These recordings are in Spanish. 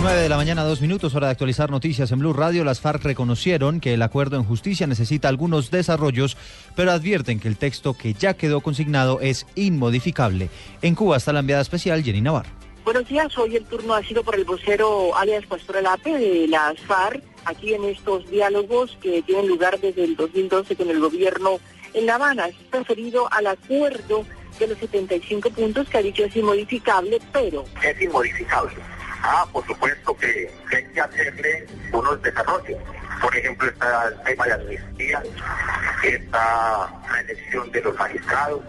9 de la mañana, dos minutos, hora de actualizar noticias en Blue Radio. Las FARC reconocieron que el acuerdo en justicia necesita algunos desarrollos, pero advierten que el texto que ya quedó consignado es inmodificable. En Cuba está la enviada especial Jenny Navarro. Buenos días, hoy el turno ha sido por el vocero alias Pastor Alape de las FARC, aquí en estos diálogos que tienen lugar desde el 2012 con el gobierno en La Habana. Es referido al acuerdo de los 75 puntos que ha dicho es inmodificable, pero... Es inmodificable. Ah, por supuesto que, que hay que hacerle unos desarrollos. Por ejemplo, está el tema de amnistía, está la elección de los magistrados.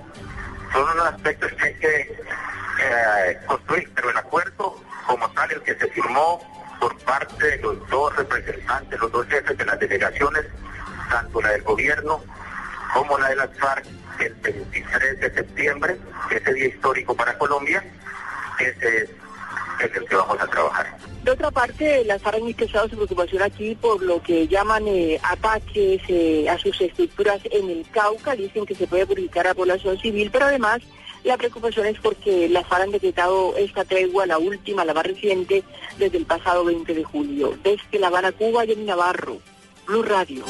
Son unos aspectos que hay que eh, construir, pero el acuerdo como tal, el que se firmó por parte de los dos representantes, los dos jefes de las delegaciones, tanto la del gobierno como la de las FARC, el 23 de septiembre, ese día histórico para Colombia, ese es es el que vamos a trabajar. De otra parte, las FARC han expresado su preocupación aquí por lo que llaman eh, ataques eh, a sus estructuras en el Cauca. Dicen que se puede perjudicar a la población civil, pero además la preocupación es porque las FARC han decretado esta tregua, la última, la más reciente, desde el pasado 20 de julio. Desde La Habana, Cuba, Jenny Navarro, Blue Radio.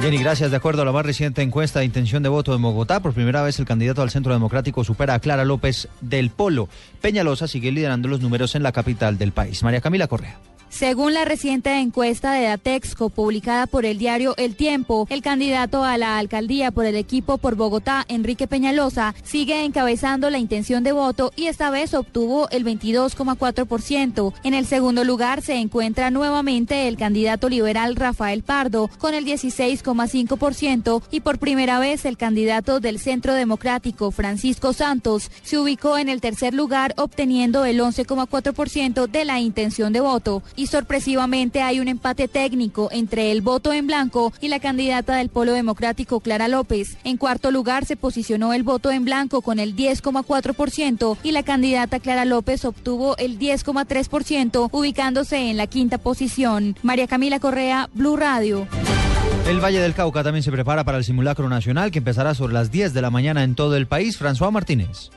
Jenny, gracias. De acuerdo a la más reciente encuesta de intención de voto de Bogotá, por primera vez el candidato al Centro Democrático supera a Clara López del Polo. Peñalosa sigue liderando los números en la capital del país. María Camila Correa. Según la reciente encuesta de Datexco publicada por el diario El Tiempo, el candidato a la alcaldía por el equipo por Bogotá, Enrique Peñalosa, sigue encabezando la intención de voto y esta vez obtuvo el 22,4%. En el segundo lugar se encuentra nuevamente el candidato liberal Rafael Pardo con el 16,5% y por primera vez el candidato del Centro Democrático Francisco Santos se ubicó en el tercer lugar obteniendo el 11,4% de la intención de voto y sorpresivamente hay un empate técnico entre el voto en blanco y la candidata del Polo Democrático Clara López. En cuarto lugar se posicionó el voto en blanco con el 10,4% y la candidata Clara López obtuvo el 10,3%, ubicándose en la quinta posición. María Camila Correa, Blue Radio. El Valle del Cauca también se prepara para el simulacro nacional que empezará sobre las 10 de la mañana en todo el país. François Martínez.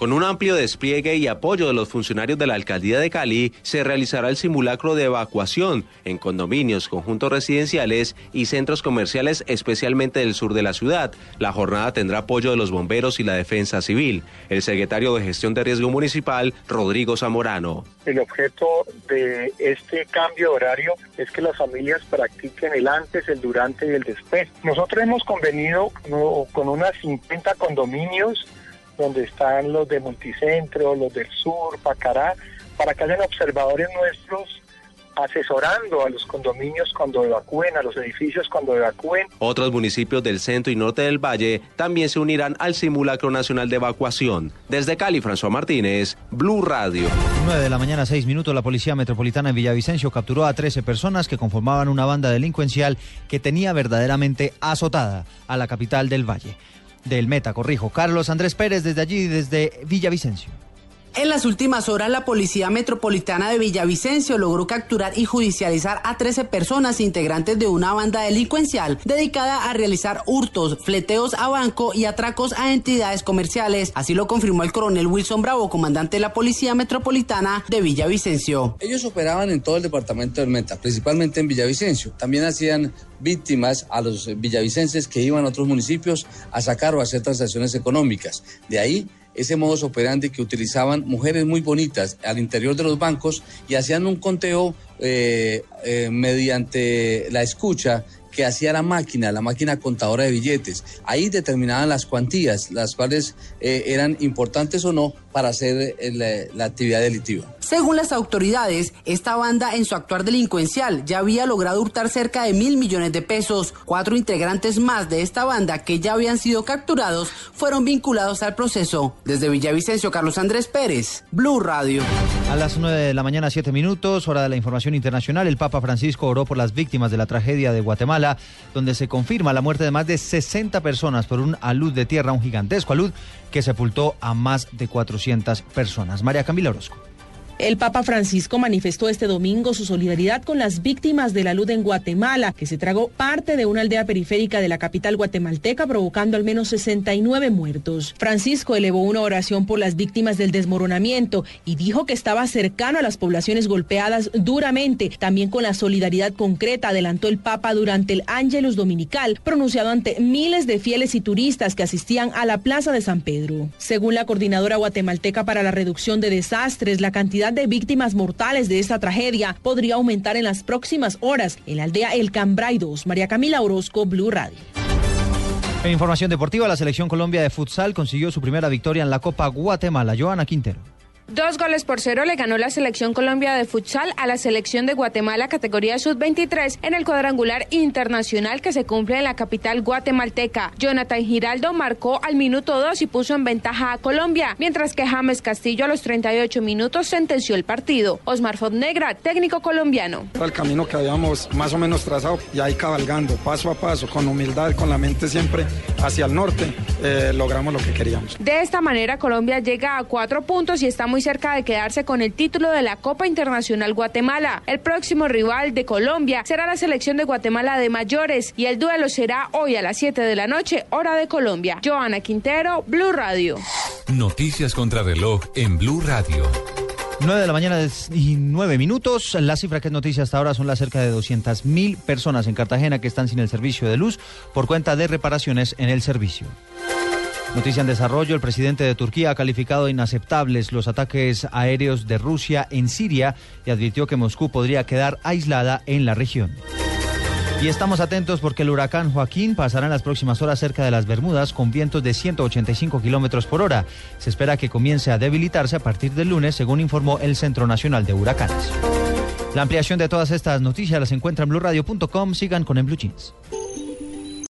Con un amplio despliegue y apoyo de los funcionarios de la alcaldía de Cali, se realizará el simulacro de evacuación en condominios, conjuntos residenciales y centros comerciales, especialmente del sur de la ciudad. La jornada tendrá apoyo de los bomberos y la defensa civil. El secretario de Gestión de Riesgo Municipal, Rodrigo Zamorano. El objeto de este cambio de horario es que las familias practiquen el antes, el durante y el después. Nosotros hemos convenido con unas 50 condominios donde están los de Multicentro, los del Sur, Pacará, para que hayan observadores nuestros asesorando a los condominios cuando evacúen, a los edificios cuando evacúen. Otros municipios del centro y norte del valle también se unirán al simulacro nacional de evacuación. Desde Cali, François Martínez, Blue Radio. 9 de la mañana, 6 minutos, la Policía Metropolitana en Villavicencio capturó a 13 personas que conformaban una banda delincuencial que tenía verdaderamente azotada a la capital del valle del Meta, corrijo. Carlos Andrés Pérez desde allí, desde Villavicencio. En las últimas horas, la Policía Metropolitana de Villavicencio logró capturar y judicializar a 13 personas integrantes de una banda delincuencial dedicada a realizar hurtos, fleteos a banco y atracos a entidades comerciales. Así lo confirmó el coronel Wilson Bravo, comandante de la Policía Metropolitana de Villavicencio. Ellos operaban en todo el departamento del Meta, principalmente en Villavicencio. También hacían víctimas a los villavicenses que iban a otros municipios a sacar o hacer transacciones económicas. De ahí ese modus operandi que utilizaban mujeres muy bonitas al interior de los bancos y hacían un conteo eh, eh, mediante la escucha que hacía la máquina, la máquina contadora de billetes. Ahí determinaban las cuantías, las cuales eh, eran importantes o no para hacer la actividad delictiva. Según las autoridades, esta banda en su actuar delincuencial ya había logrado hurtar cerca de mil millones de pesos. Cuatro integrantes más de esta banda que ya habían sido capturados fueron vinculados al proceso. Desde Villavicencio, Carlos Andrés Pérez, Blue Radio. A las 9 de la mañana, 7 minutos, hora de la información internacional, el Papa Francisco oró por las víctimas de la tragedia de Guatemala, donde se confirma la muerte de más de 60 personas por un alud de tierra, un gigantesco alud que sepultó a más de 400 personas. María Camila Orozco. El Papa Francisco manifestó este domingo su solidaridad con las víctimas de la luz en Guatemala, que se tragó parte de una aldea periférica de la capital guatemalteca, provocando al menos 69 muertos. Francisco elevó una oración por las víctimas del desmoronamiento y dijo que estaba cercano a las poblaciones golpeadas duramente. También con la solidaridad concreta adelantó el Papa durante el Ángelus Dominical, pronunciado ante miles de fieles y turistas que asistían a la Plaza de San Pedro. Según la coordinadora guatemalteca para la reducción de desastres, la cantidad de víctimas mortales de esta tragedia podría aumentar en las próximas horas en la aldea El Cambray 2. María Camila Orozco, Blue Radio. En información deportiva, la selección Colombia de futsal consiguió su primera victoria en la Copa Guatemala. Joana Quintero. Dos goles por cero le ganó la selección Colombia de futsal a la selección de Guatemala categoría sub-23 en el cuadrangular internacional que se cumple en la capital guatemalteca. Jonathan Giraldo marcó al minuto 2 y puso en ventaja a Colombia, mientras que James Castillo a los 38 minutos sentenció el partido. Osmar Negra, técnico colombiano. El camino que habíamos más o menos trazado y ahí cabalgando paso a paso, con humildad, con la mente siempre hacia el norte, eh, logramos lo que queríamos. De esta manera Colombia llega a cuatro puntos y está muy cerca de quedarse con el título de la Copa Internacional Guatemala. El próximo rival de Colombia será la selección de Guatemala de mayores y el duelo será hoy a las 7 de la noche, hora de Colombia. Joana Quintero, Blue Radio. Noticias contra reloj en Blue Radio. 9 de la mañana y 9 minutos. La cifra que es noticia hasta ahora son las cerca de 200 mil personas en Cartagena que están sin el servicio de luz por cuenta de reparaciones en el servicio. Noticia en desarrollo, el presidente de Turquía ha calificado inaceptables los ataques aéreos de Rusia en Siria y advirtió que Moscú podría quedar aislada en la región. Y estamos atentos porque el huracán Joaquín pasará en las próximas horas cerca de las Bermudas con vientos de 185 kilómetros por hora. Se espera que comience a debilitarse a partir del lunes, según informó el Centro Nacional de Huracanes. La ampliación de todas estas noticias las encuentra en blueradio.com. Sigan con En Blue Jeans.